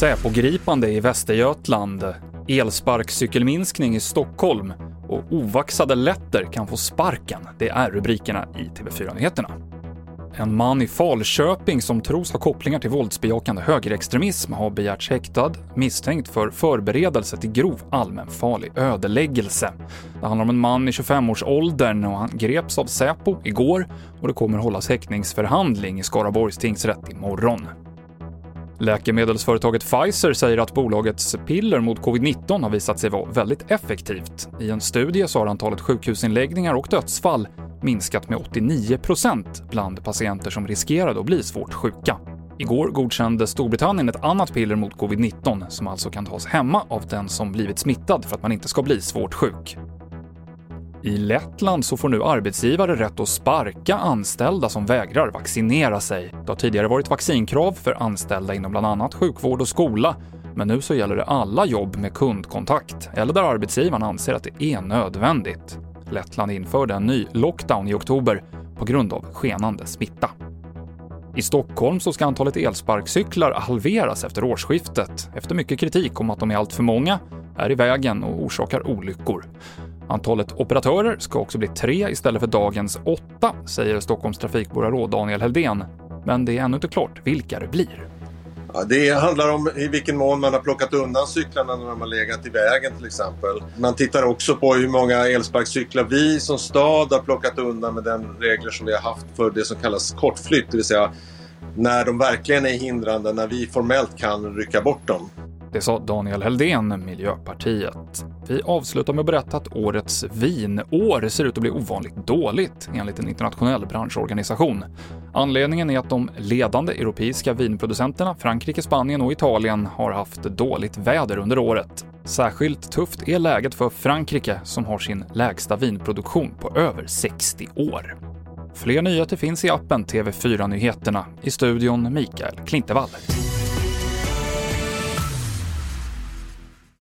Säpogripande i Västergötland, elsparkcykelminskning i Stockholm och ovaxade letter kan få sparken. Det är rubrikerna i TV4-nyheterna. En man i Falköping som tros ha kopplingar till våldsbejakande högerextremism har begärts häktad misstänkt för förberedelse till grov allmänfarlig ödeläggelse. Det handlar om en man i 25-årsåldern och han greps av Säpo igår och det kommer hållas häktningsförhandling i Skaraborgs tingsrätt imorgon. Läkemedelsföretaget Pfizer säger att bolagets piller mot covid-19 har visat sig vara väldigt effektivt. I en studie så har antalet sjukhusinläggningar och dödsfall minskat med 89% bland patienter som riskerade att bli svårt sjuka. Igår godkände Storbritannien ett annat piller mot covid-19 som alltså kan tas hemma av den som blivit smittad för att man inte ska bli svårt sjuk. I Lettland så får nu arbetsgivare rätt att sparka anställda som vägrar vaccinera sig. Det har tidigare varit vaccinkrav för anställda inom bland annat sjukvård och skola, men nu så gäller det alla jobb med kundkontakt eller där arbetsgivaren anser att det är nödvändigt. Lettland införde en ny lockdown i oktober på grund av skenande smitta. I Stockholm så ska antalet elsparkcyklar halveras efter årsskiftet efter mycket kritik om att de är alltför många, är i vägen och orsakar olyckor. Antalet operatörer ska också bli tre istället för dagens åtta, säger Stockholms trafikborgarråd Daniel Heldén. Men det är ännu inte klart vilka det blir. Ja, det handlar om i vilken mån man har plockat undan cyklarna när de har legat i vägen till exempel. Man tittar också på hur många elsparkcyklar vi som stad har plockat undan med den regler som vi har haft för det som kallas kortflytt, det vill säga när de verkligen är hindrande, när vi formellt kan rycka bort dem. Det sa Daniel Heldén, Miljöpartiet. Vi avslutar med att berätta att årets vinår ser ut att bli ovanligt dåligt enligt en internationell branschorganisation. Anledningen är att de ledande europeiska vinproducenterna, Frankrike, Spanien och Italien, har haft dåligt väder under året. Särskilt tufft är läget för Frankrike som har sin lägsta vinproduktion på över 60 år. Fler nyheter finns i appen TV4 Nyheterna. I studion Mikael Klintevall.